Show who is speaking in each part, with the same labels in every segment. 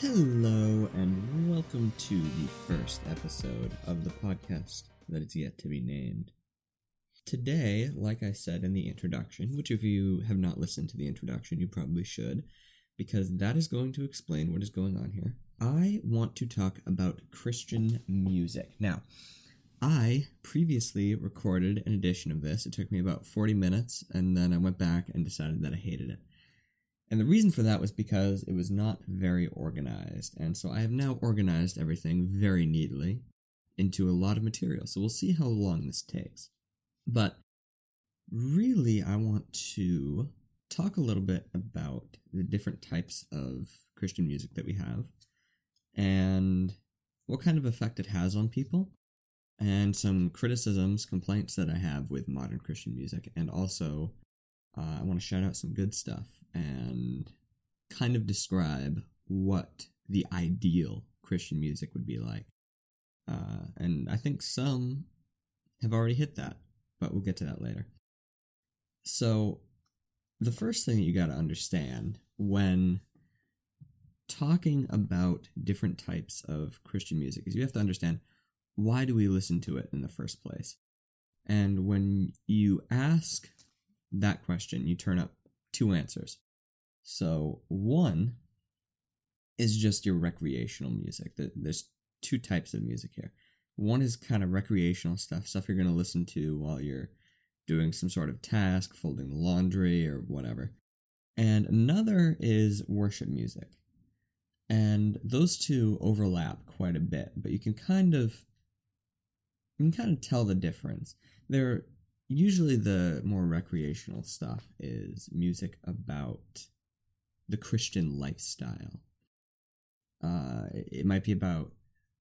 Speaker 1: Hello, and welcome to the first episode of the podcast that is yet to be named. Today, like I said in the introduction, which if you have not listened to the introduction, you probably should, because that is going to explain what is going on here. I want to talk about Christian music. Now, I previously recorded an edition of this. It took me about 40 minutes, and then I went back and decided that I hated it. And the reason for that was because it was not very organized. And so I have now organized everything very neatly into a lot of material. So we'll see how long this takes. But really, I want to talk a little bit about the different types of Christian music that we have and what kind of effect it has on people and some criticisms, complaints that I have with modern Christian music. And also, uh, I want to shout out some good stuff and kind of describe what the ideal Christian music would be like. Uh, and I think some have already hit that, but we'll get to that later. So, the first thing you got to understand when talking about different types of Christian music is you have to understand why do we listen to it in the first place? And when you ask that question, you turn up two answers. So, one is just your recreational music. There's two types of music here. One is kind of recreational stuff, stuff you're going to listen to while you're doing some sort of task, folding laundry, or whatever. And another is worship music. And those two overlap quite a bit, but you can kind of you can kind of tell the difference. They're usually the more recreational stuff is music about the Christian lifestyle. Uh, it might be about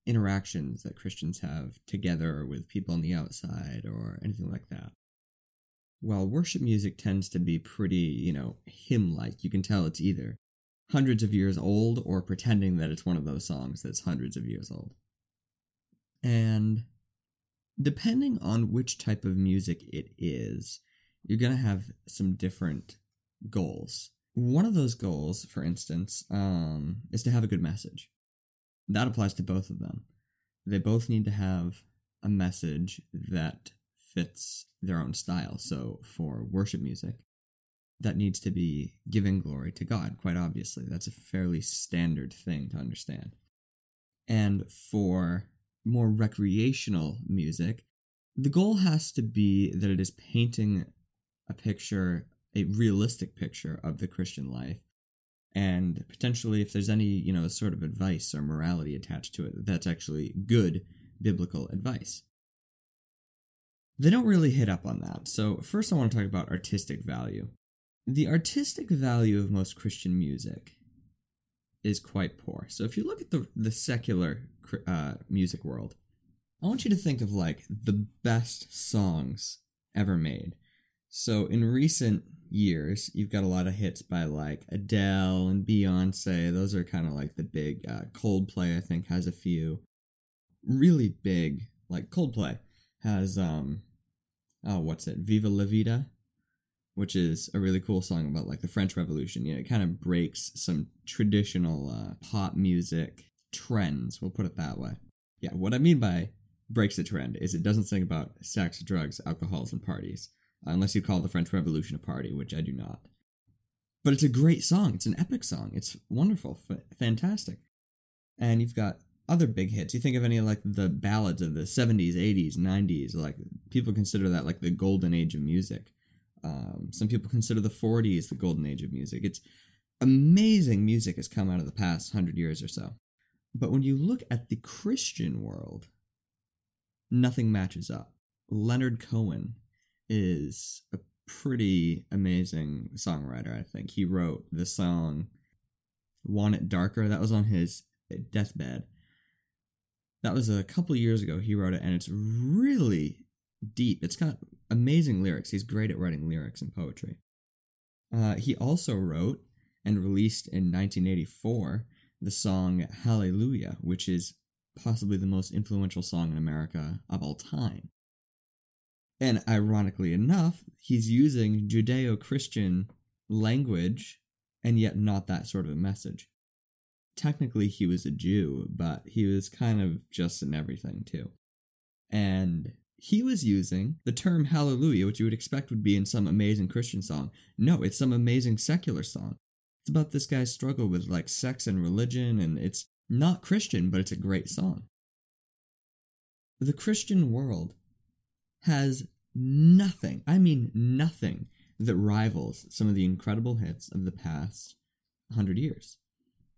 Speaker 1: interactions that Christians have together with people on the outside or anything like that. While worship music tends to be pretty, you know, hymn like, you can tell it's either hundreds of years old or pretending that it's one of those songs that's hundreds of years old. And depending on which type of music it is, you're going to have some different goals. One of those goals, for instance, um, is to have a good message. That applies to both of them. They both need to have a message that fits their own style. So, for worship music, that needs to be giving glory to God, quite obviously. That's a fairly standard thing to understand. And for more recreational music, the goal has to be that it is painting a picture, a realistic picture of the Christian life. And potentially, if there's any, you know, sort of advice or morality attached to it, that's actually good biblical advice. They don't really hit up on that. So, first, I want to talk about artistic value. The artistic value of most Christian music is quite poor. So if you look at the the secular uh, music world, I want you to think of like the best songs ever made. So in recent years, you've got a lot of hits by like Adele and Beyonce. Those are kind of like the big. Uh, Coldplay, I think, has a few really big. Like Coldplay has um, oh, what's it? Viva La Vida which is a really cool song about like the French Revolution. You know, it kind of breaks some traditional uh, pop music trends. We'll put it that way. Yeah, what I mean by breaks the trend is it doesn't sing about sex, drugs, alcohols, and parties, uh, unless you call the French Revolution a party, which I do not. But it's a great song. It's an epic song. It's wonderful, f- fantastic. And you've got other big hits. You think of any like the ballads of the 70s, 80s, 90s, like people consider that like the golden age of music. Um, some people consider the 40s the golden age of music. It's amazing music has come out of the past hundred years or so. But when you look at the Christian world, nothing matches up. Leonard Cohen is a pretty amazing songwriter, I think. He wrote the song Want It Darker. That was on his deathbed. That was a couple years ago. He wrote it, and it's really deep. It's got amazing lyrics. He's great at writing lyrics and poetry. Uh, he also wrote and released in 1984 the song Hallelujah, which is possibly the most influential song in America of all time. And ironically enough, he's using Judeo Christian language and yet not that sort of a message. Technically, he was a Jew, but he was kind of just in everything too. And he was using the term hallelujah, which you would expect would be in some amazing Christian song. No, it's some amazing secular song. It's about this guy's struggle with like sex and religion, and it's not Christian, but it's a great song. The Christian world has nothing, I mean nothing, that rivals some of the incredible hits of the past 100 years,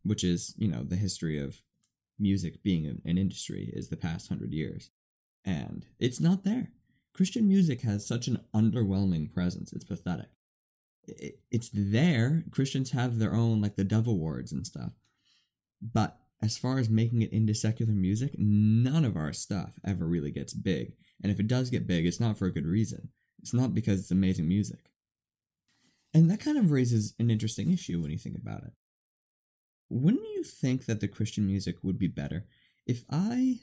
Speaker 1: which is, you know, the history of music being an industry is the past 100 years and it's not there. Christian music has such an underwhelming presence. It's pathetic. It's there. Christians have their own, like the Dove Awards and stuff. But as far as making it into secular music, none of our stuff ever really gets big. And if it does get big, it's not for a good reason. It's not because it's amazing music. And that kind of raises an interesting issue when you think about it. Wouldn't you think that the Christian music would be better if I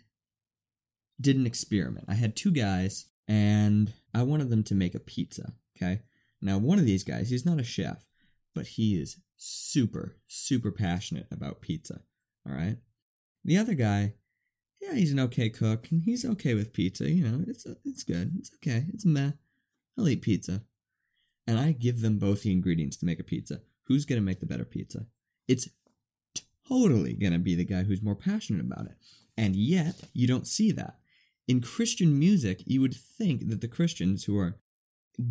Speaker 1: did an experiment. I had two guys and I wanted them to make a pizza. Okay. Now, one of these guys, he's not a chef, but he is super, super passionate about pizza. All right. The other guy, yeah, he's an okay cook and he's okay with pizza. You know, it's it's good. It's okay. It's meh. I'll eat pizza. And I give them both the ingredients to make a pizza. Who's gonna make the better pizza? It's totally gonna be the guy who's more passionate about it. And yet, you don't see that in Christian music, you would think that the Christians who are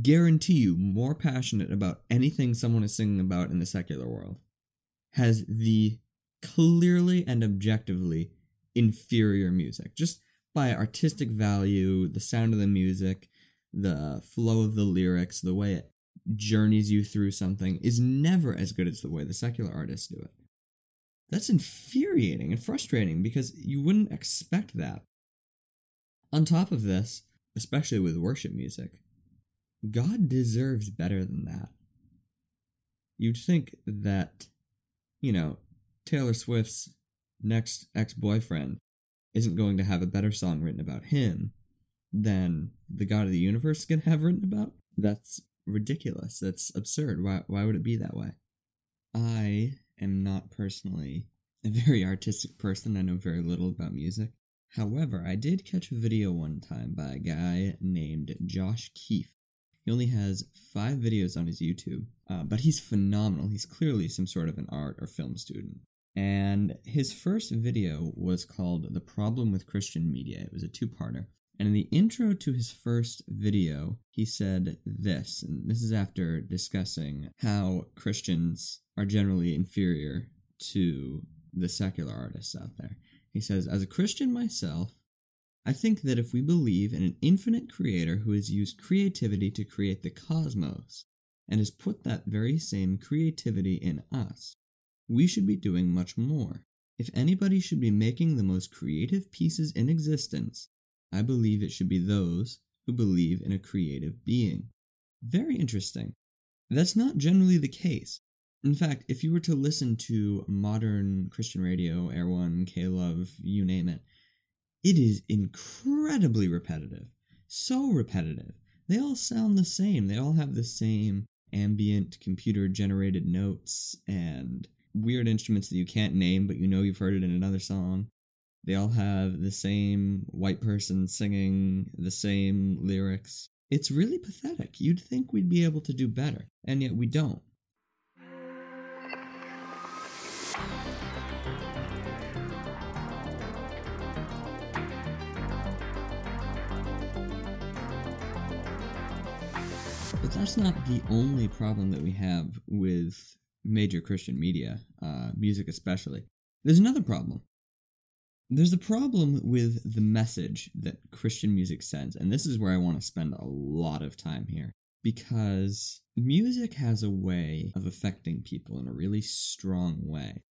Speaker 1: guarantee you more passionate about anything someone is singing about in the secular world has the clearly and objectively inferior music. Just by artistic value the sound of the music the flow of the lyrics the way it journeys you through something is never as good as the way the secular artists do it. That's infuriating and frustrating because you wouldn't expect that. On top of this, especially with worship music, God deserves better than that. You'd think that, you know, Taylor Swift's next ex boyfriend isn't going to have a better song written about him than the God of the universe is going to have written about. That's ridiculous. That's absurd. Why, why would it be that way? I am not personally a very artistic person. I know very little about music. However, I did catch a video one time by a guy named Josh Keefe. He only has five videos on his YouTube, uh, but he's phenomenal. He's clearly some sort of an art or film student. And his first video was called The Problem with Christian Media. It was a two parter. And in the intro to his first video, he said this, and this is after discussing how Christians are generally inferior to the secular artists out there. He says, As a Christian myself, I think that if we believe in an infinite creator who has used creativity to create the cosmos and has put that very same creativity in us, we should be doing much more. If anybody should be making the most creative pieces in existence, I believe it should be those who believe in a creative being. Very interesting. That's not generally the case. In fact, if you were to listen to modern Christian radio, Air One, K Love, you name it, it is incredibly repetitive. So repetitive. They all sound the same. They all have the same ambient computer generated notes and weird instruments that you can't name, but you know you've heard it in another song. They all have the same white person singing the same lyrics. It's really pathetic. You'd think we'd be able to do better, and yet we don't. That's not the only problem that we have with major Christian media, uh, music especially. There's another problem. There's a problem with the message that Christian music sends, and this is where I want to spend a lot of time here. Because music has a way of affecting people in a really strong way.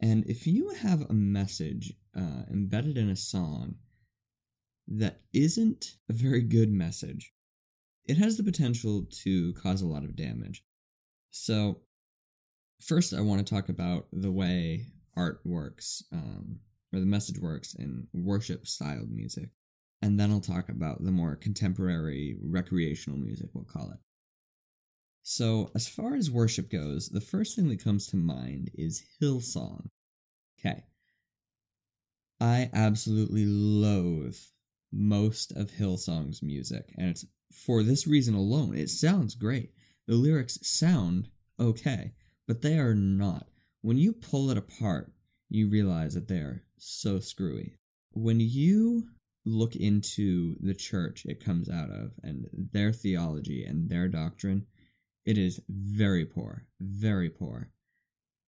Speaker 1: And if you have a message uh, embedded in a song that isn't a very good message, it has the potential to cause a lot of damage. So, first, I want to talk about the way art works, um, or the message works in worship styled music. and then I'll talk about the more contemporary recreational music, we'll call it. So, as far as worship goes, the first thing that comes to mind is Hillsong. Okay. I absolutely loathe most of Hillsong's music, and it's for this reason alone. It sounds great. The lyrics sound okay, but they are not. When you pull it apart, you realize that they are so screwy. When you look into the church it comes out of and their theology and their doctrine, it is very poor, very poor.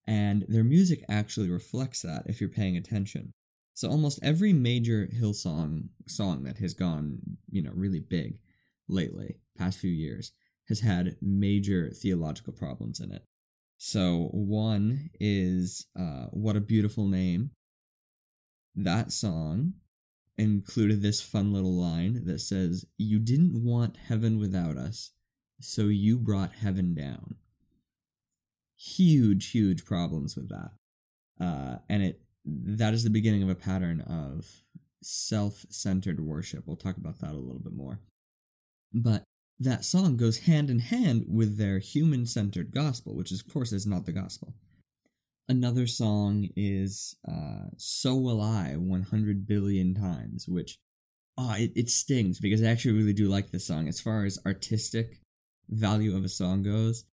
Speaker 1: And their music actually reflects that if you're paying attention. So almost every major Hillsong song that has gone, you know, really big lately, past few years, has had major theological problems in it. So one is uh, "What a Beautiful Name." That song included this fun little line that says, "You didn't want heaven without us, so you brought heaven down." Huge, huge problems with that, uh, and it that is the beginning of a pattern of self centered worship. We'll talk about that a little bit more. But that song goes hand in hand with their human centered gospel, which, of course, is not the gospel. Another song is uh, So Will I 100 billion times, which oh, it, it stings because I actually really do like this song. As far as artistic value of a song goes,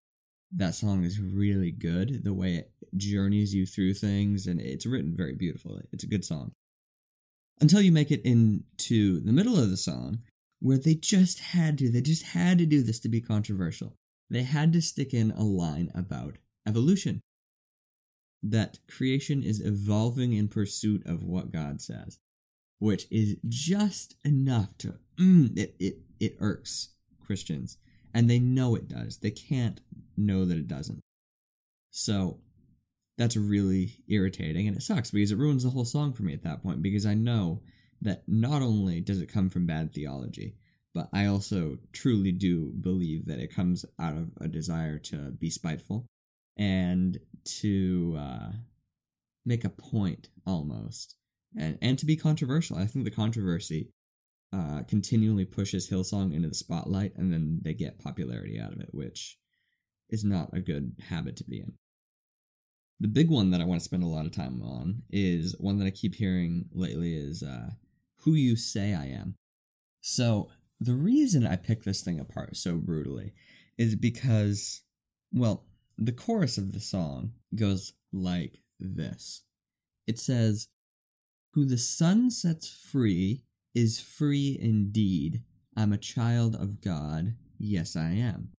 Speaker 1: that song is really good. The way it journeys you through things, and it's written very beautifully. It's a good song. Until you make it into the middle of the song, where they just had to, they just had to do this to be controversial. They had to stick in a line about evolution. That creation is evolving in pursuit of what God says, which is just enough to, mm, it, it, it irks Christians. And they know it does. They can't know that it doesn't. So that's really irritating and it sucks because it ruins the whole song for me at that point because I know that not only does it come from bad theology, but I also truly do believe that it comes out of a desire to be spiteful and to uh, make a point almost and, and to be controversial. I think the controversy uh, continually pushes Hillsong into the spotlight and then they get popularity out of it, which is not a good habit to be in. The big one that I want to spend a lot of time on is one that I keep hearing lately is uh, Who You Say I Am. So, the reason I pick this thing apart so brutally is because, well, the chorus of the song goes like this it says, Who the Son sets free is free indeed. I'm a child of God. Yes, I am.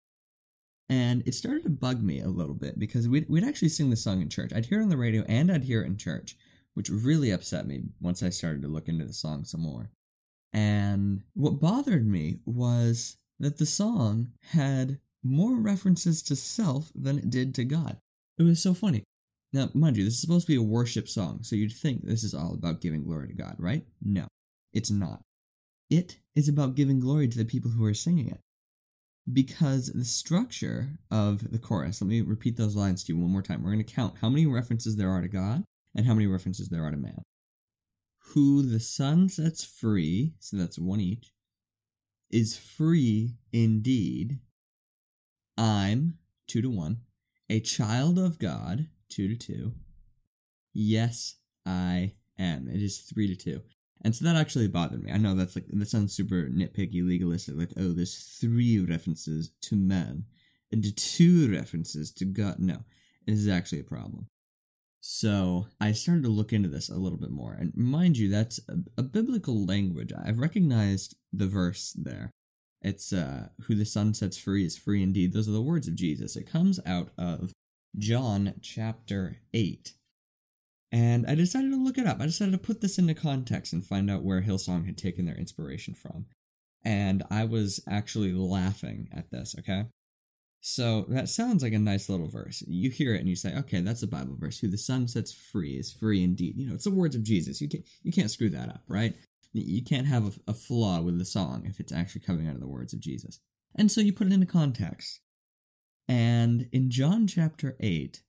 Speaker 1: And it started to bug me a little bit because we'd, we'd actually sing the song in church. I'd hear it on the radio and I'd hear it in church, which really upset me once I started to look into the song some more. And what bothered me was that the song had more references to self than it did to God. It was so funny. Now, mind you, this is supposed to be a worship song, so you'd think this is all about giving glory to God, right? No, it's not. It is about giving glory to the people who are singing it because the structure of the chorus, let me repeat those lines to you one more time. We're going to count how many references there are to God and how many references there are to man. Who the Son sets free, so that's one each, is free indeed. I'm, two to one, a child of God, two to two. Yes, I am. It is three to two. And so that actually bothered me. I know that's like that sounds super nitpicky, legalistic. Like, oh, there's three references to man and two references to God. No, this is actually a problem. So I started to look into this a little bit more, and mind you, that's a, a biblical language. I've recognized the verse there. It's uh, "Who the Son sets free is free indeed." Those are the words of Jesus. It comes out of John chapter eight, and I decided to look it up. I decided to put this into context and find out where Hillsong had taken their inspiration from. And I was actually laughing at this, okay? So that sounds like a nice little verse. You hear it and you say, okay, that's a Bible verse. Who the Son sets free is free indeed. You know, it's the words of Jesus. You can't, you can't screw that up, right? You can't have a, a flaw with the song if it's actually coming out of the words of Jesus. And so you put it into context. And in John chapter 8,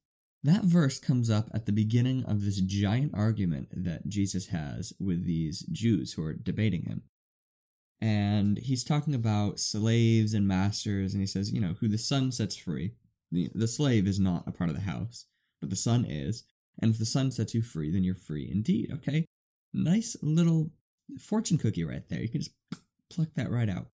Speaker 1: that verse comes up at the beginning of this giant argument that Jesus has with these Jews who are debating him. and he's talking about slaves and masters, and he says, you know, who the son sets free. The, the slave is not a part of the house, but the son is. And if the son sets you free, then you're free indeed, okay? Nice little fortune cookie right there. You can just pluck that right out.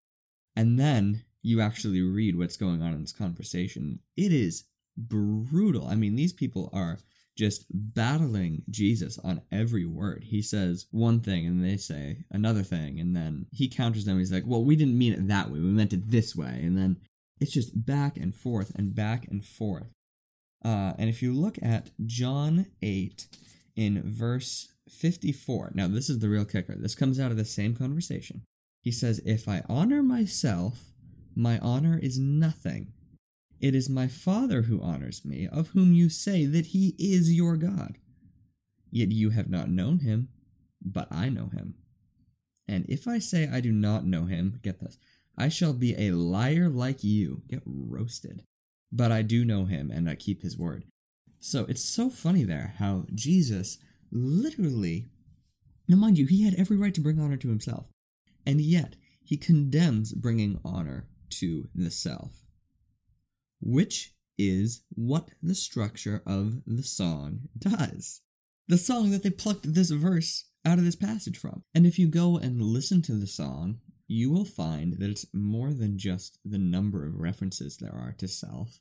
Speaker 1: And then you actually read what's going on in this conversation. It is brutal. I mean, these people are just battling Jesus on every word. He says one thing and they say another thing, and then he counters them. He's like, Well, we didn't mean it that way. We meant it this way. And then it's just back and forth and back and forth. Uh, and if you look at John 8 in verse 54, now this is the real kicker. This comes out of the same conversation. He says, If I honor myself, my honor is nothing. It is my Father who honors me, of whom you say that he is your God. Yet you have not known him, but I know him. And if I say I do not know him, get this, I shall be a liar like you, get roasted. But I do know him, and I keep his word. So it's so funny there how Jesus literally, now mind you, he had every right to bring honor to himself, and yet he condemns bringing honor to the self which is what the structure of the song does. The song that they plucked this verse out of this passage from. And if you go and listen to the song, you will find that it's more than just the number of references there are to self.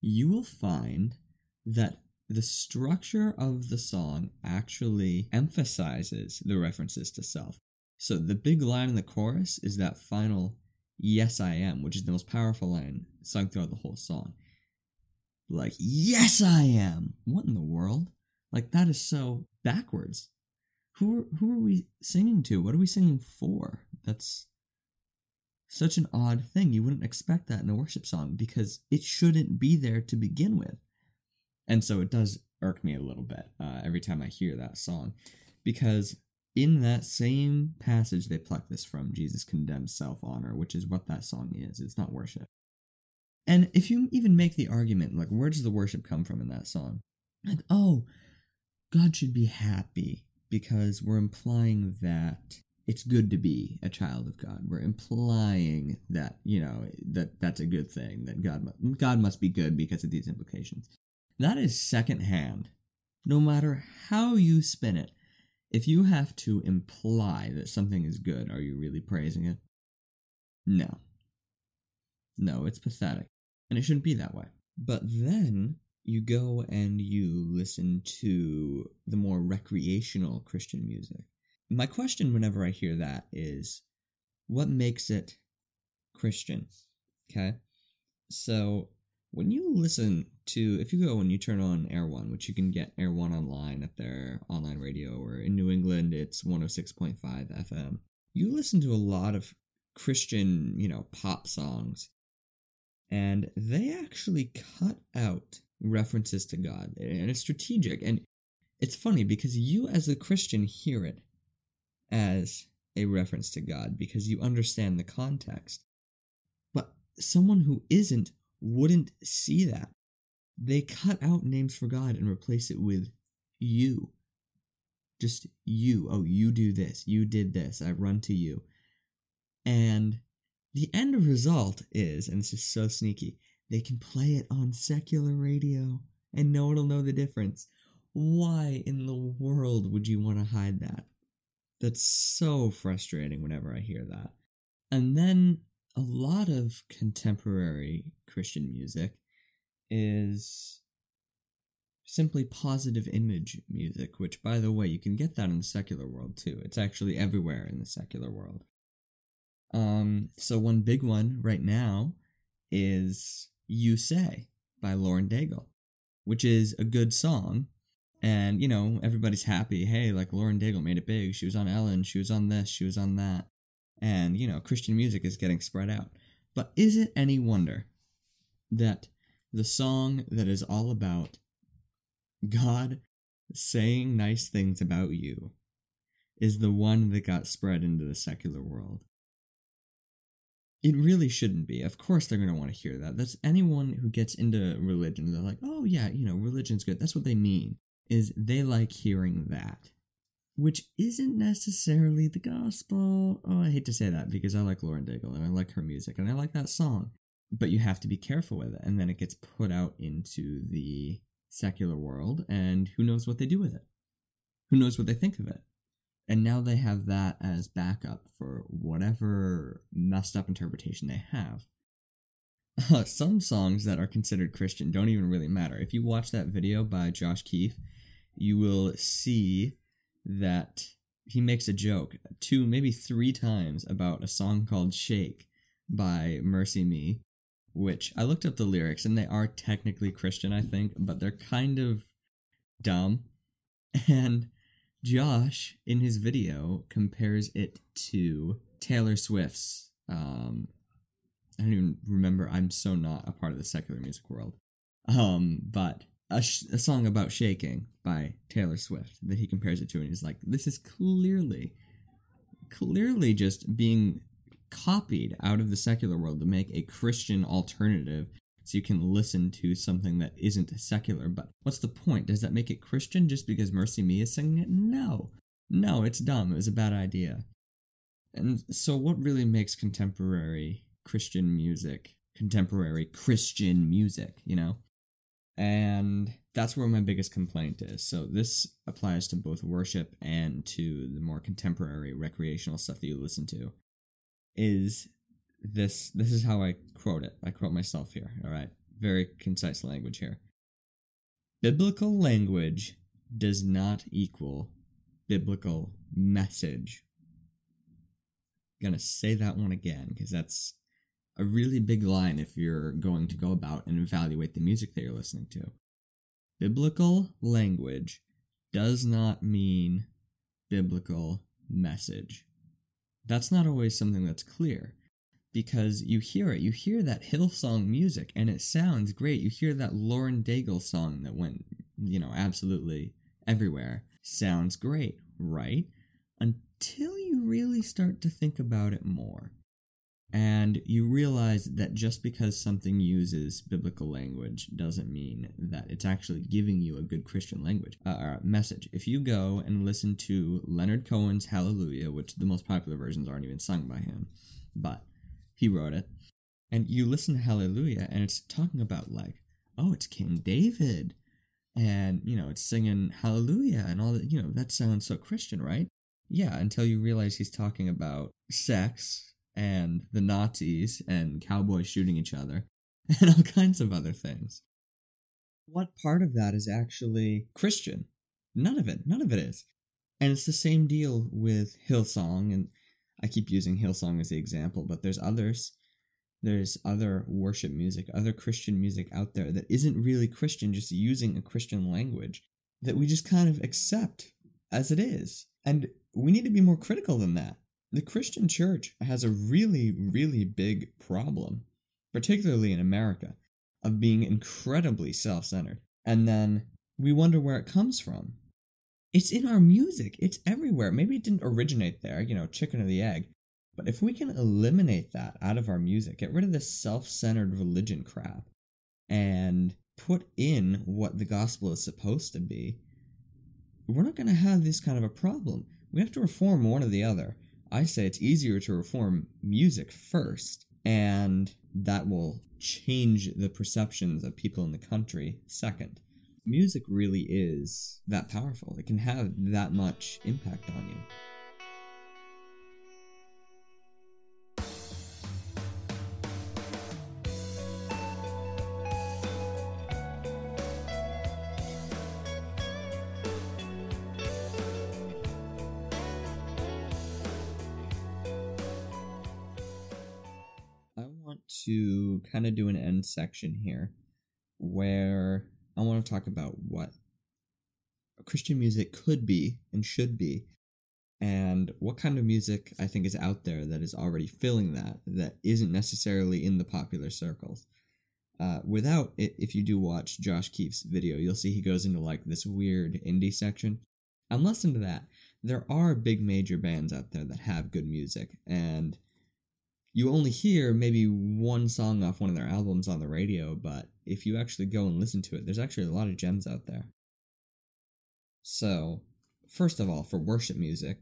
Speaker 1: You will find that the structure of the song actually emphasizes the references to self. So the big line in the chorus is that final Yes I Am, which is the most powerful line sung throughout the whole song. Like, Yes I Am! What in the world? Like, that is so backwards. Who are, who are we singing to? What are we singing for? That's such an odd thing. You wouldn't expect that in a worship song because it shouldn't be there to begin with. And so it does irk me a little bit uh, every time I hear that song because in that same passage they pluck this from jesus condemns self-honor which is what that song is. It's not worship. And if you even make the argument like where does the worship come from in that song? Like oh god should be happy because we're implying that it's good to be a child of god. We're implying that you know that that's a good thing that god god must be good because of these implications. That is secondhand. No matter how you spin it if you have to imply that something is good, are you really praising it? No. No, it's pathetic. And it shouldn't be that way. But then you go and you listen to the more recreational Christian music. My question whenever I hear that is what makes it Christian? Okay? So when you listen to if you go and you turn on Air One, which you can get Air One online at their online radio, or in New England it's 106.5 FM. You listen to a lot of Christian, you know, pop songs, and they actually cut out references to God, and it's strategic. And it's funny because you, as a Christian, hear it as a reference to God because you understand the context. But someone who isn't wouldn't see that they cut out names for God and replace it with you. Just you. Oh, you do this. You did this. I run to you. And the end result is, and this is so sneaky, they can play it on secular radio and no one will know the difference. Why in the world would you want to hide that? That's so frustrating whenever I hear that. And then a lot of contemporary Christian music is simply positive image music, which, by the way, you can get that in the secular world too. It's actually everywhere in the secular world. Um, so one big one right now is "You Say" by Lauren Daigle, which is a good song, and you know everybody's happy. Hey, like Lauren Daigle made it big. She was on Ellen. She was on this. She was on that, and you know Christian music is getting spread out. But is it any wonder that the song that is all about God saying nice things about you is the one that got spread into the secular world. It really shouldn't be. Of course, they're going to want to hear that. That's anyone who gets into religion. They're like, oh, yeah, you know, religion's good. That's what they mean, is they like hearing that. which isn't necessarily the gospel. Oh, I hate to say that because I like Lauren Daigle and I like her music and I like that song. But you have to be careful with it, and then it gets put out into the secular world, and who knows what they do with it? Who knows what they think of it? And now they have that as backup for whatever messed up interpretation they have. Uh, some songs that are considered Christian don't even really matter. If you watch that video by Josh Keefe, you will see that he makes a joke two, maybe three times about a song called Shake by MercyMe, which I looked up the lyrics and they are technically Christian, I think, but they're kind of dumb. And Josh, in his video, compares it to Taylor Swift's um, I don't even remember. I'm so not a part of the secular music world. Um, but a, sh- a song about shaking by Taylor Swift that he compares it to, and he's like, "This is clearly, clearly just being copied out of the secular world to make a Christian alternative." So you can listen to something that isn't secular, but what's the point? Does that make it Christian just because Mercy Me is singing it? No, no, it's dumb. It was a bad idea. And so, what really makes contemporary Christian music, contemporary Christian music, you know? And that's where my biggest complaint is. So this applies to both worship and to the more contemporary recreational stuff that you listen to. Is this this is how I quote it. I quote myself here, all right? Very concise language here. Biblical language does not equal biblical message. I'm gonna say that one again because that's a really big line if you're going to go about and evaluate the music that you're listening to. Biblical language does not mean biblical message. That's not always something that's clear because you hear it. You hear that Hillsong music and it sounds great. You hear that Lauren Daigle song that went, you know, absolutely everywhere. Sounds great, right? Until you really start to think about it more and you realize that just because something uses biblical language doesn't mean that it's actually giving you a good Christian language uh, message. If you go and listen to Leonard Cohen's Hallelujah, which the most popular versions aren't even sung by him, but he wrote it, and you listen to Hallelujah, and it's talking about like, oh, it's King David, and you know, it's singing Hallelujah and all that. You know, that sounds so Christian, right? Yeah, until you realize he's talking about sex and the Nazis and cowboys shooting each other and all kinds of other things. What part of that is actually Christian? None of it. None of it is. And it's the same deal with Hillsong, and I keep using Hillsong as the example, but there's others. There's other worship music, other Christian music out there that isn't really Christian, just using a Christian language that we just kind of accept as it is. And we need to be more critical than that. The Christian church has a really, really big problem, particularly in America, of being incredibly self centered. And then we wonder where it comes from. It's in our music, it's everywhere. Maybe it didn't originate there, you know, chicken or the egg. But if we can eliminate that out of our music, get rid of this self centered religion crap, and put in what the gospel is supposed to be, we're not going to have this kind of a problem. We have to reform one or the other. I say it's easier to reform music first, and that will change the perceptions of people in the country second. Music really is that powerful, it can have that much impact on you. Section here where I want to talk about what Christian music could be and should be, and what kind of music I think is out there that is already filling that, that isn't necessarily in the popular circles. Uh, without it, if you do watch Josh Keefe's video, you'll see he goes into like this weird indie section. And listen to that. There are big major bands out there that have good music, and you only hear maybe one song off one of their albums on the radio, but if you actually go and listen to it, there's actually a lot of gems out there. So, first of all, for worship music,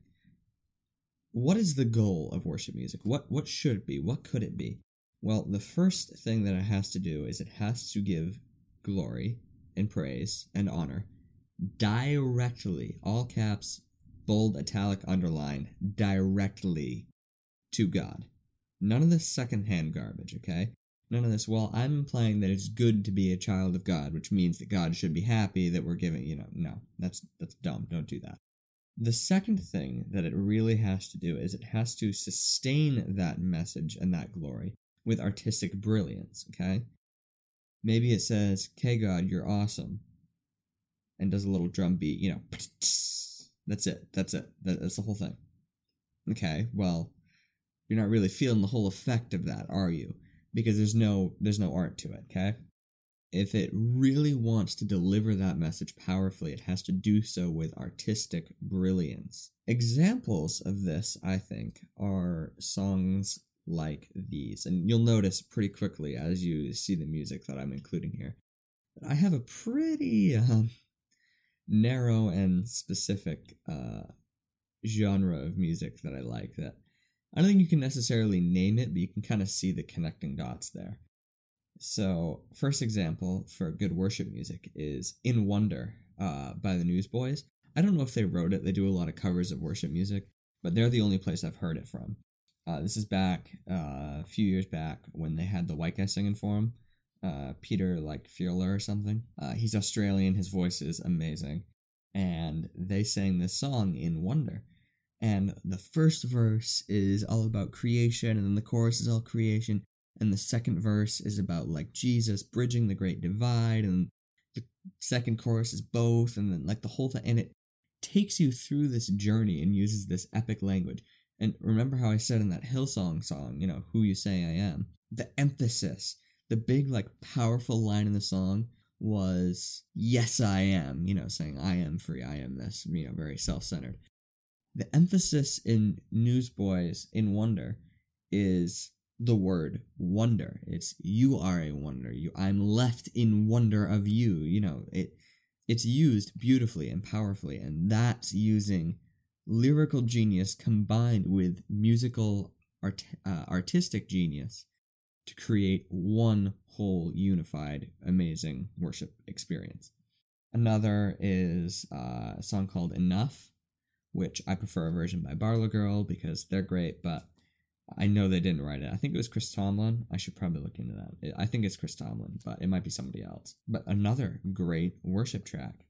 Speaker 1: what is the goal of worship music? What what should it be? What could it be? Well, the first thing that it has to do is it has to give glory and praise and honor directly, all caps, bold, italic, underline, directly to God. None of this secondhand garbage, okay? None of this, well, I'm implying that it's good to be a child of God, which means that God should be happy that we're giving, you know, no, that's that's dumb. Don't do that. The second thing that it really has to do is it has to sustain that message and that glory with artistic brilliance, okay? Maybe it says, Okay, God, you're awesome. And does a little drum beat, you know. That's it. That's it. That's the whole thing. Okay, well, you're not really feeling the whole effect of that, are you? Because there's no there's no art to it, okay? If it really wants to deliver that message powerfully, it has to do so with artistic brilliance. Examples of this, I think, are songs like these. And you'll notice pretty quickly as you see the music that I'm including here. I have a pretty um, narrow and specific uh, genre of music that I like that I don't think you can necessarily name it, but you can kind of see the connecting dots there. So, first example for good worship music is In Wonder uh, by the Newsboys. I don't know if they wrote it, they do a lot of covers of worship music, but they're the only place I've heard it from. Uh, this is back uh, a few years back when they had the white guy singing for them. Uh, Peter like Furler or something. Uh, he's Australian. His voice is amazing, and they sang this song in Wonder. And the first verse is all about creation, and then the chorus is all creation, and the second verse is about like Jesus bridging the great divide, and the second chorus is both, and then like the whole thing, and it takes you through this journey and uses this epic language and remember how I said in that Hillsong song, you know, who you say I am? The emphasis, the big, like, powerful line in the song was, yes, I am, you know, saying, I am free, I am this, you know, very self centered. The emphasis in Newsboys in Wonder is the word wonder. It's you are a wonder. You I'm left in wonder of you. You know, it it's used beautifully and powerfully, and that's using lyrical genius combined with musical art, uh, artistic genius to create one whole unified amazing worship experience another is uh, a song called enough which i prefer a version by barlow girl because they're great but i know they didn't write it i think it was chris tomlin i should probably look into that i think it's chris tomlin but it might be somebody else but another great worship track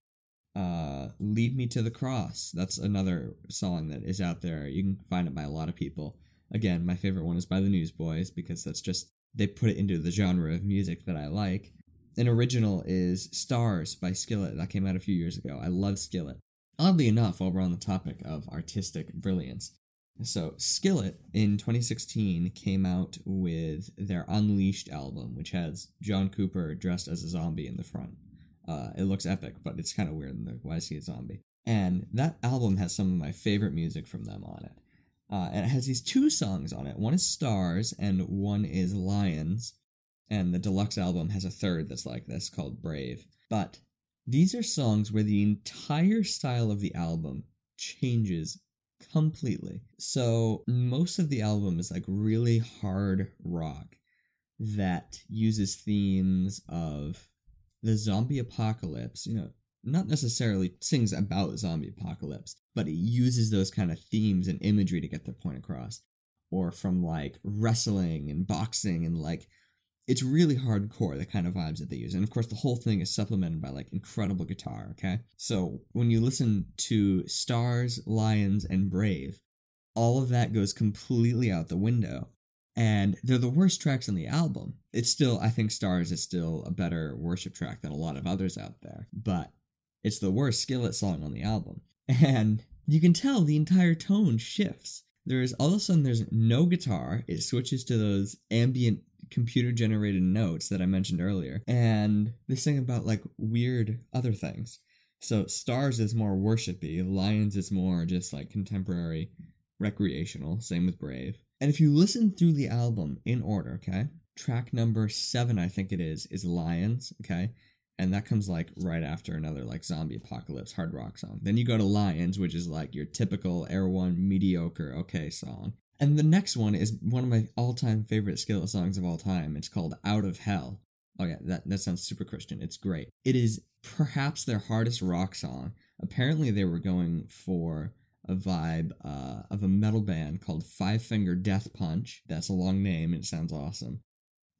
Speaker 1: uh, Lead Me to the Cross. That's another song that is out there. You can find it by a lot of people. Again, my favorite one is by the Newsboys because that's just, they put it into the genre of music that I like. An original is Stars by Skillet. That came out a few years ago. I love Skillet. Oddly enough, while we're on the topic of artistic brilliance, so Skillet in 2016 came out with their Unleashed album, which has John Cooper dressed as a zombie in the front. Uh, it looks epic, but it's kind of weird. Like, why is he a zombie? And that album has some of my favorite music from them on it. Uh, and it has these two songs on it. One is Stars, and one is Lions. And the deluxe album has a third that's like this called Brave. But these are songs where the entire style of the album changes completely. So most of the album is like really hard rock that uses themes of the zombie apocalypse, you know, not necessarily sings about zombie apocalypse, but it uses those kind of themes and imagery to get their point across. Or from like wrestling and boxing and like it's really hardcore the kind of vibes that they use and of course the whole thing is supplemented by like incredible guitar okay so when you listen to stars lions and brave all of that goes completely out the window and they're the worst tracks on the album. It's still, I think Stars is still a better worship track than a lot of others out there, but it's the worst Skillet song on the album. And you can tell the entire tone shifts. There's all of a sudden there's no guitar. It switches to those ambient computer generated notes that I mentioned earlier. And they sing about like weird other things. So Stars is more worshipy, Lions is more just like contemporary recreational, same with Brave. And if you listen through the album in order, okay, track number seven, I think it is, is Lions, okay, and that comes like right after another like zombie apocalypse hard rock song. Then you go to Lions, which is like your typical Air One mediocre okay song. And the next one is one of my all-time favorite Skillet songs of all time. It's called Out of Hell. Oh yeah, that, that sounds super Christian. It's great. It is perhaps their hardest rock song. Apparently they were going for a vibe uh, of a metal band called Five Finger Death Punch. That's a long name it sounds awesome.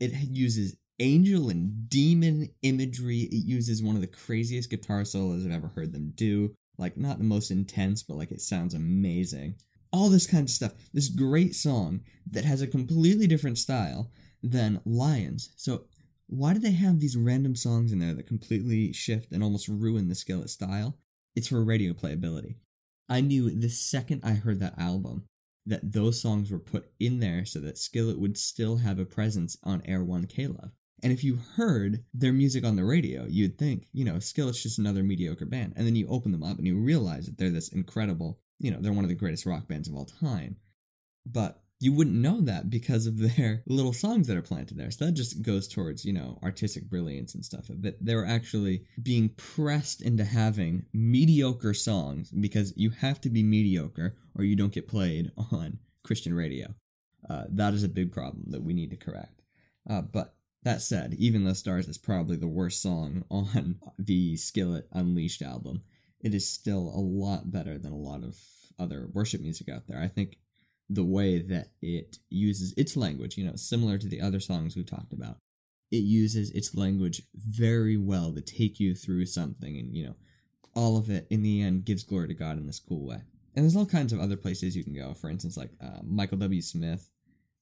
Speaker 1: It uses angel and demon imagery. It uses one of the craziest guitar solos I've ever heard them do. Like, not the most intense, but like it sounds amazing. All this kind of stuff. This great song that has a completely different style than Lions. So, why do they have these random songs in there that completely shift and almost ruin the Skillet style? It's for radio playability. I knew the second I heard that album that those songs were put in there so that Skillet would still have a presence on Air One, K-Love. And if you heard their music on the radio, you'd think, you know, Skillet's just another mediocre band. And then you open them up and you realize that they're this incredible, you know, they're one of the greatest rock bands of all time. But you wouldn't know that because of their little songs that are planted there. So that just goes towards, you know, artistic brilliance and stuff. But they were actually being pressed into having mediocre songs because you have to be mediocre or you don't get played on Christian radio. Uh, that is a big problem that we need to correct. Uh, but that said, Even the Stars is probably the worst song on the Skillet Unleashed album. It is still a lot better than a lot of other worship music out there. I think the way that it uses its language, you know, similar to the other songs we've talked about, it uses its language very well to take you through something and, you know, all of it in the end gives glory to God in this cool way. And there's all kinds of other places you can go. For instance, like uh, Michael W. Smith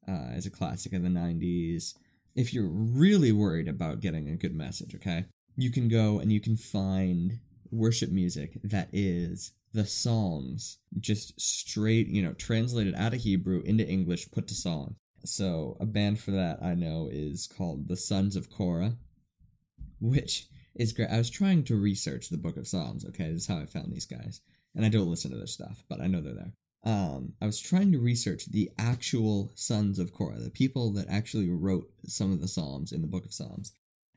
Speaker 1: uh, is a classic of the 90s if you're really worried about getting a good message, okay, you can go and you can find worship music that is the Psalms just straight, you know, translated out of Hebrew into English, put to song. So a band for that I know is called the Sons of Korah, which is great. I was trying to research the Book of Psalms. Okay, this is how I found these guys, and I don't listen to their stuff, but I know they're there um, I was trying to research the actual sons of Korah, the people that actually wrote some of the Psalms in the Book of Psalms.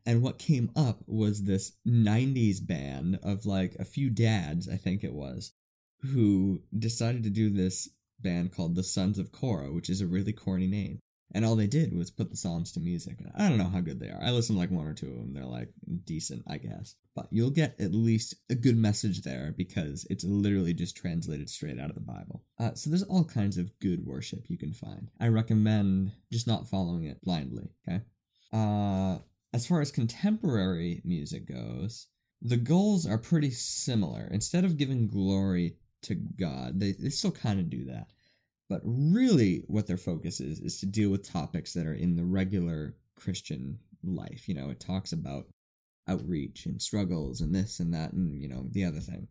Speaker 1: And what came up was this 90s band of like a few dads, I think it was, who decided to do this band called the Sons of Korah, which is a really corny name. And all they did was put the Psalms to music. I don't know how good they are. I listened to like one or two of them. They're like decent, I guess. But you'll get at least a good message there because it's literally just translated straight out of the Bible. Uh, so there's all kinds of good worship you can find. I recommend just not following it blindly, okay? Uh, as far as contemporary music goes, the goals are pretty similar. Instead of giving glory to God, they, they still kind of do that but really, what their focus is, is to deal with topics that are in the regular Christian life. You know, it talks about outreach and struggles and this and that and, you know, the other thing.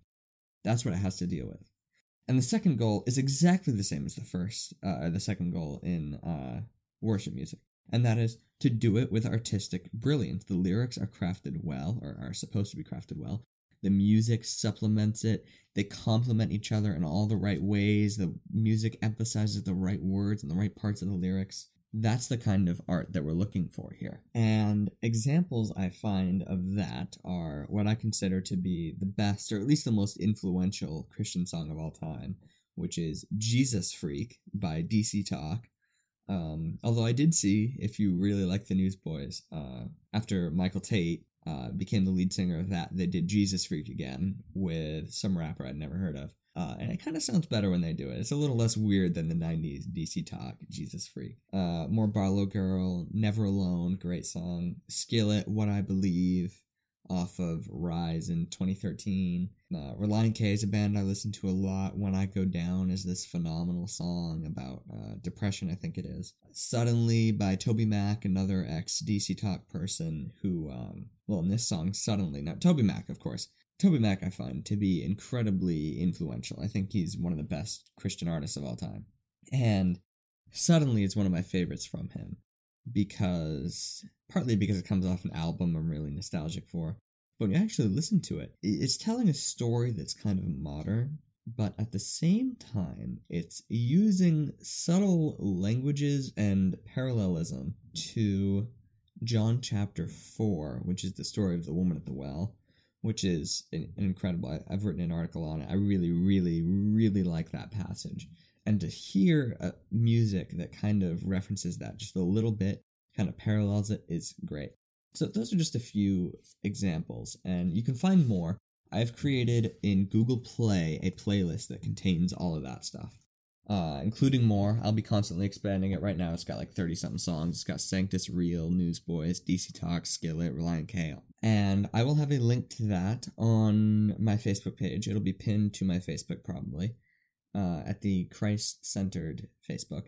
Speaker 1: That's what it has to deal with. And the second goal is exactly the same as the first, uh, the second goal in uh, worship music. And that is to do it with artistic brilliance. The lyrics are crafted well, or are supposed to be crafted well. The music supplements it. They complement each other in all the right ways. The music emphasizes the right words and the right parts of the lyrics. That's the kind of art that we're looking for here. And examples I find of that are what I consider to be the best, or at least the most influential Christian song of all time, which is Jesus Freak by DC Talk. Um, although I did see, if you really like the Newsboys, uh, after Michael Tait uh, became the lead singer of that. They did Jesus Freak again with some rapper I'd never heard of. Uh, and it kind of sounds better when they do it. It's a little less weird than the 90s DC Talk, Jesus Freak. Uh, more Barlow Girl, Never Alone, great song. Skillet, What I Believe, off of Rise in 2013. Uh, Relient K is a band I listen to a lot. When I Go Down is this phenomenal song about uh, depression, I think it is. Suddenly by TobyMac, another ex DC Talk person who, um, well, in this song, Suddenly, not TobyMac, of course. TobyMac I find to be incredibly influential. I think he's one of the best Christian artists of all time. And Suddenly is one of my favorites from him because partly because it comes off an album I'm really nostalgic for. But when you actually listen to it, it's telling a story that's kind of modern, but at the same time, it's using subtle languages and parallelism to John chapter 4, which is the story of the woman at the well, which is an, incredible. I've written an article on it. I really, really, really like that passage. And to hear uh, music that kind of references that just a little bit, kind of parallels it, is great. So, those are just a few examples, and you can find more. I've created in Google Play a playlist that contains all of that stuff uh, including more. I'll be constantly expanding it. Right now, it's got like 30 something songs. It's got Sanctus Real, Newsboys, DC Talk, Skillet, Relient K. And I will have a link to that on my Facebook page. It'll be pinned to my Facebook probably uh, at the Christ Centered Facebook.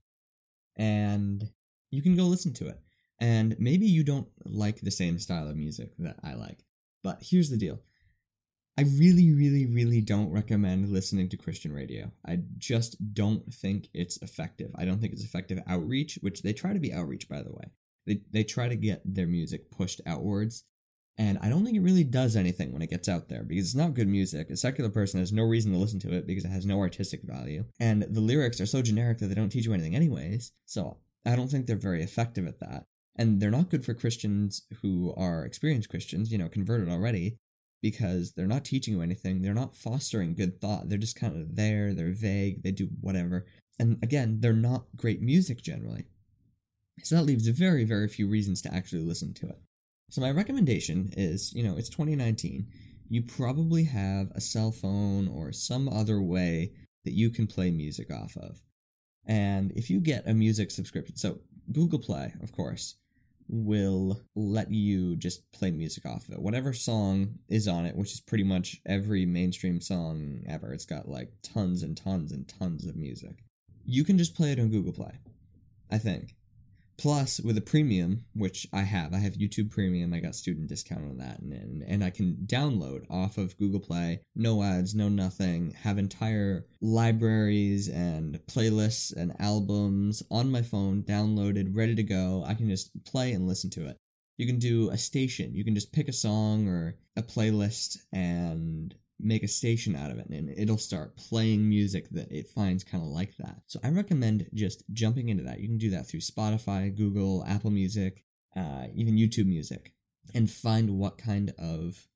Speaker 1: And you can go listen to it. And maybe you don't like the same style of music that I like. But here's the deal I really, really, really don't recommend listening to Christian radio. I just don't think it's effective. I don't think it's effective outreach, which they try to be outreach, by the way. They, they try to get their music pushed outwards. And I don't think it really does anything when it gets out there because it's not good music. A secular person has no reason to listen to it because it has no artistic value. And the lyrics are so generic that they don't teach you anything, anyways. So I don't think they're very effective at that. And they're not good for Christians who are experienced Christians, you know, converted already, because they're not teaching you anything. They're not fostering good thought. They're just kind of there. They're vague. They do whatever. And again, they're not great music generally. So that leaves very, very few reasons to actually listen to it. So my recommendation is, you know, it's 2019. You probably have a cell phone or some other way that you can play music off of. And if you get a music subscription, so Google Play, of course, will let you just play music off of it. Whatever song is on it, which is pretty much every mainstream song ever, it's got like tons and tons and tons of music. You can just play it on Google Play, I think. Plus, with a premium, which I have, I have YouTube Premium. I got student discount on that, and, and and I can download off of Google Play, no ads, no nothing. Have entire libraries and playlists and albums on my phone, downloaded, ready to go. I can just play and listen to it. You can do a station. You can just pick a song or a playlist and make a station out of it and it'll start playing music that it finds kind of like that. So I recommend just jumping into that. You can do that through Spotify, Google, Apple Music, uh, even YouTube Music, and find what kind of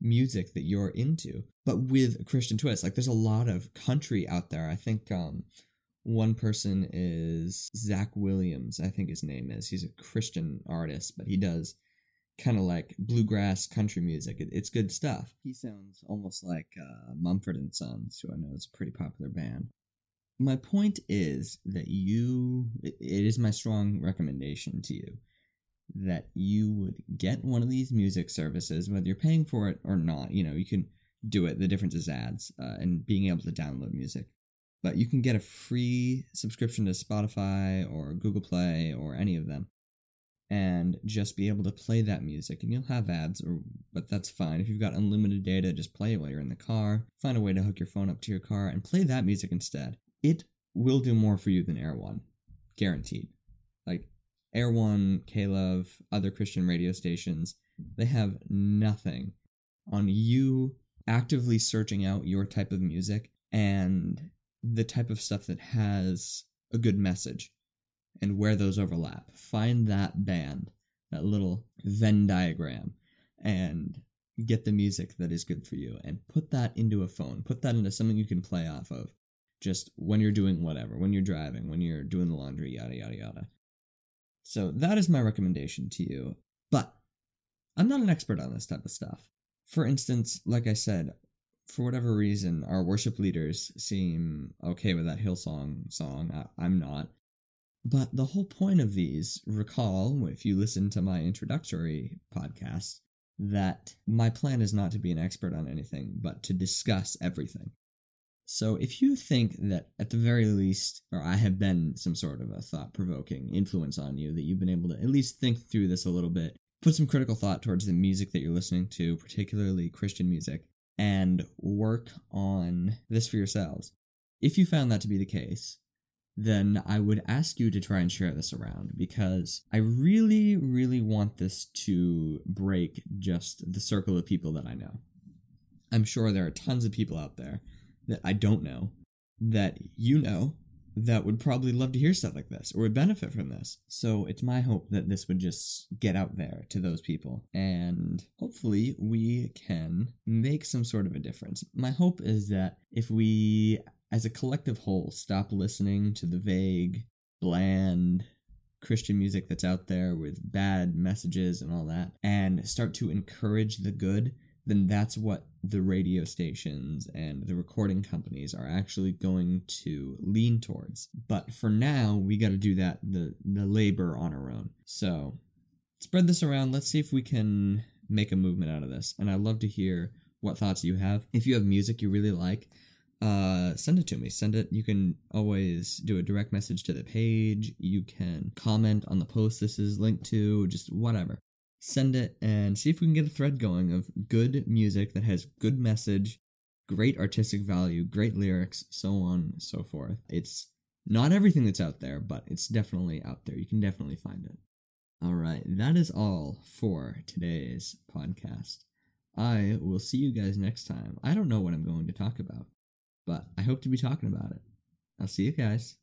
Speaker 1: music that you're into, but with a Christian twist. Like there's a lot of country out there. I think um, one person is Zach Williams, I think his name is. He's a Christian artist, but he does kind of like bluegrass country music. It, it's good stuff. He sounds almost like uh, Mumford and Sons, who I know is a pretty popular band. My point is that you, it is my strong recommendation to you that you would get one of these music services, whether you're paying for it or not. You know, you can do it. The difference is ads uh, and being able to download music. But you can get a free subscription to Spotify or Google Play or any of them and just be able to play that music. And you'll have ads, or but that's fine. If you've got unlimited data, just play it while you're in the car. Find a way to hook your phone up to your car and play that music instead. It will do more for you than Air One, guaranteed. Like Air One, K-Love, other Christian radio stations, they have nothing on you actively searching out your type of music and the type of stuff that has a good message and where those overlap. Find that band, that little Venn diagram, and get the music that is good for you and put that into a phone. Put that into something you can play off of just when you're doing whatever, when you're driving, when you're doing the laundry, yada, yada, yada. So that is my recommendation to you. But I'm not an expert on this type of stuff. For instance, like I said, for whatever reason, our worship leaders seem okay with that Hillsong song. I, am not. But the whole point of these, recall, if you listen to my introductory podcast, that my plan is not to be an expert on anything, but to discuss everything. So if you think that at the very least, or I have been some sort of a thought provoking influence on you, that you've been able to at least think through this a little bit, put some critical thought towards the music that you're listening to, particularly Christian music, and work on this for yourselves. If you found that to be the case, then I would ask you to try and share this around because I really, really want this to break just the circle of people that I know. I'm sure there are tons of people out there that I don't know that you know that would probably love to hear stuff like this or would benefit from this. So it's my hope that this would just get out there to those people and hopefully we can make some sort of a difference. My hope is that if we, as a collective whole, stop listening to the vague, bland, Christian music that's out there with bad messages and all that, and start to encourage the good, then that's what the radio stations and the recording companies are actually going to lean towards. But for now, we got to do that the the labor on our own. So spread this around. Let's see if we can make a movement out of this. And I'd love to hear what thoughts you have. If you have music you really like, uh, send it to me. Send it. You can always do a direct message to the page. You can comment on the post this is linked to, just whatever. Send it and see if we can get a thread going of good music that has good message, great artistic value, great lyrics, so on and so forth. It's not everything that's out there, but it's definitely out there. You can definitely find it. All right, that is all for today's podcast. I will see you guys next time. I don't know what I'm going to talk about but I hope to be talking about it. I'll see you guys.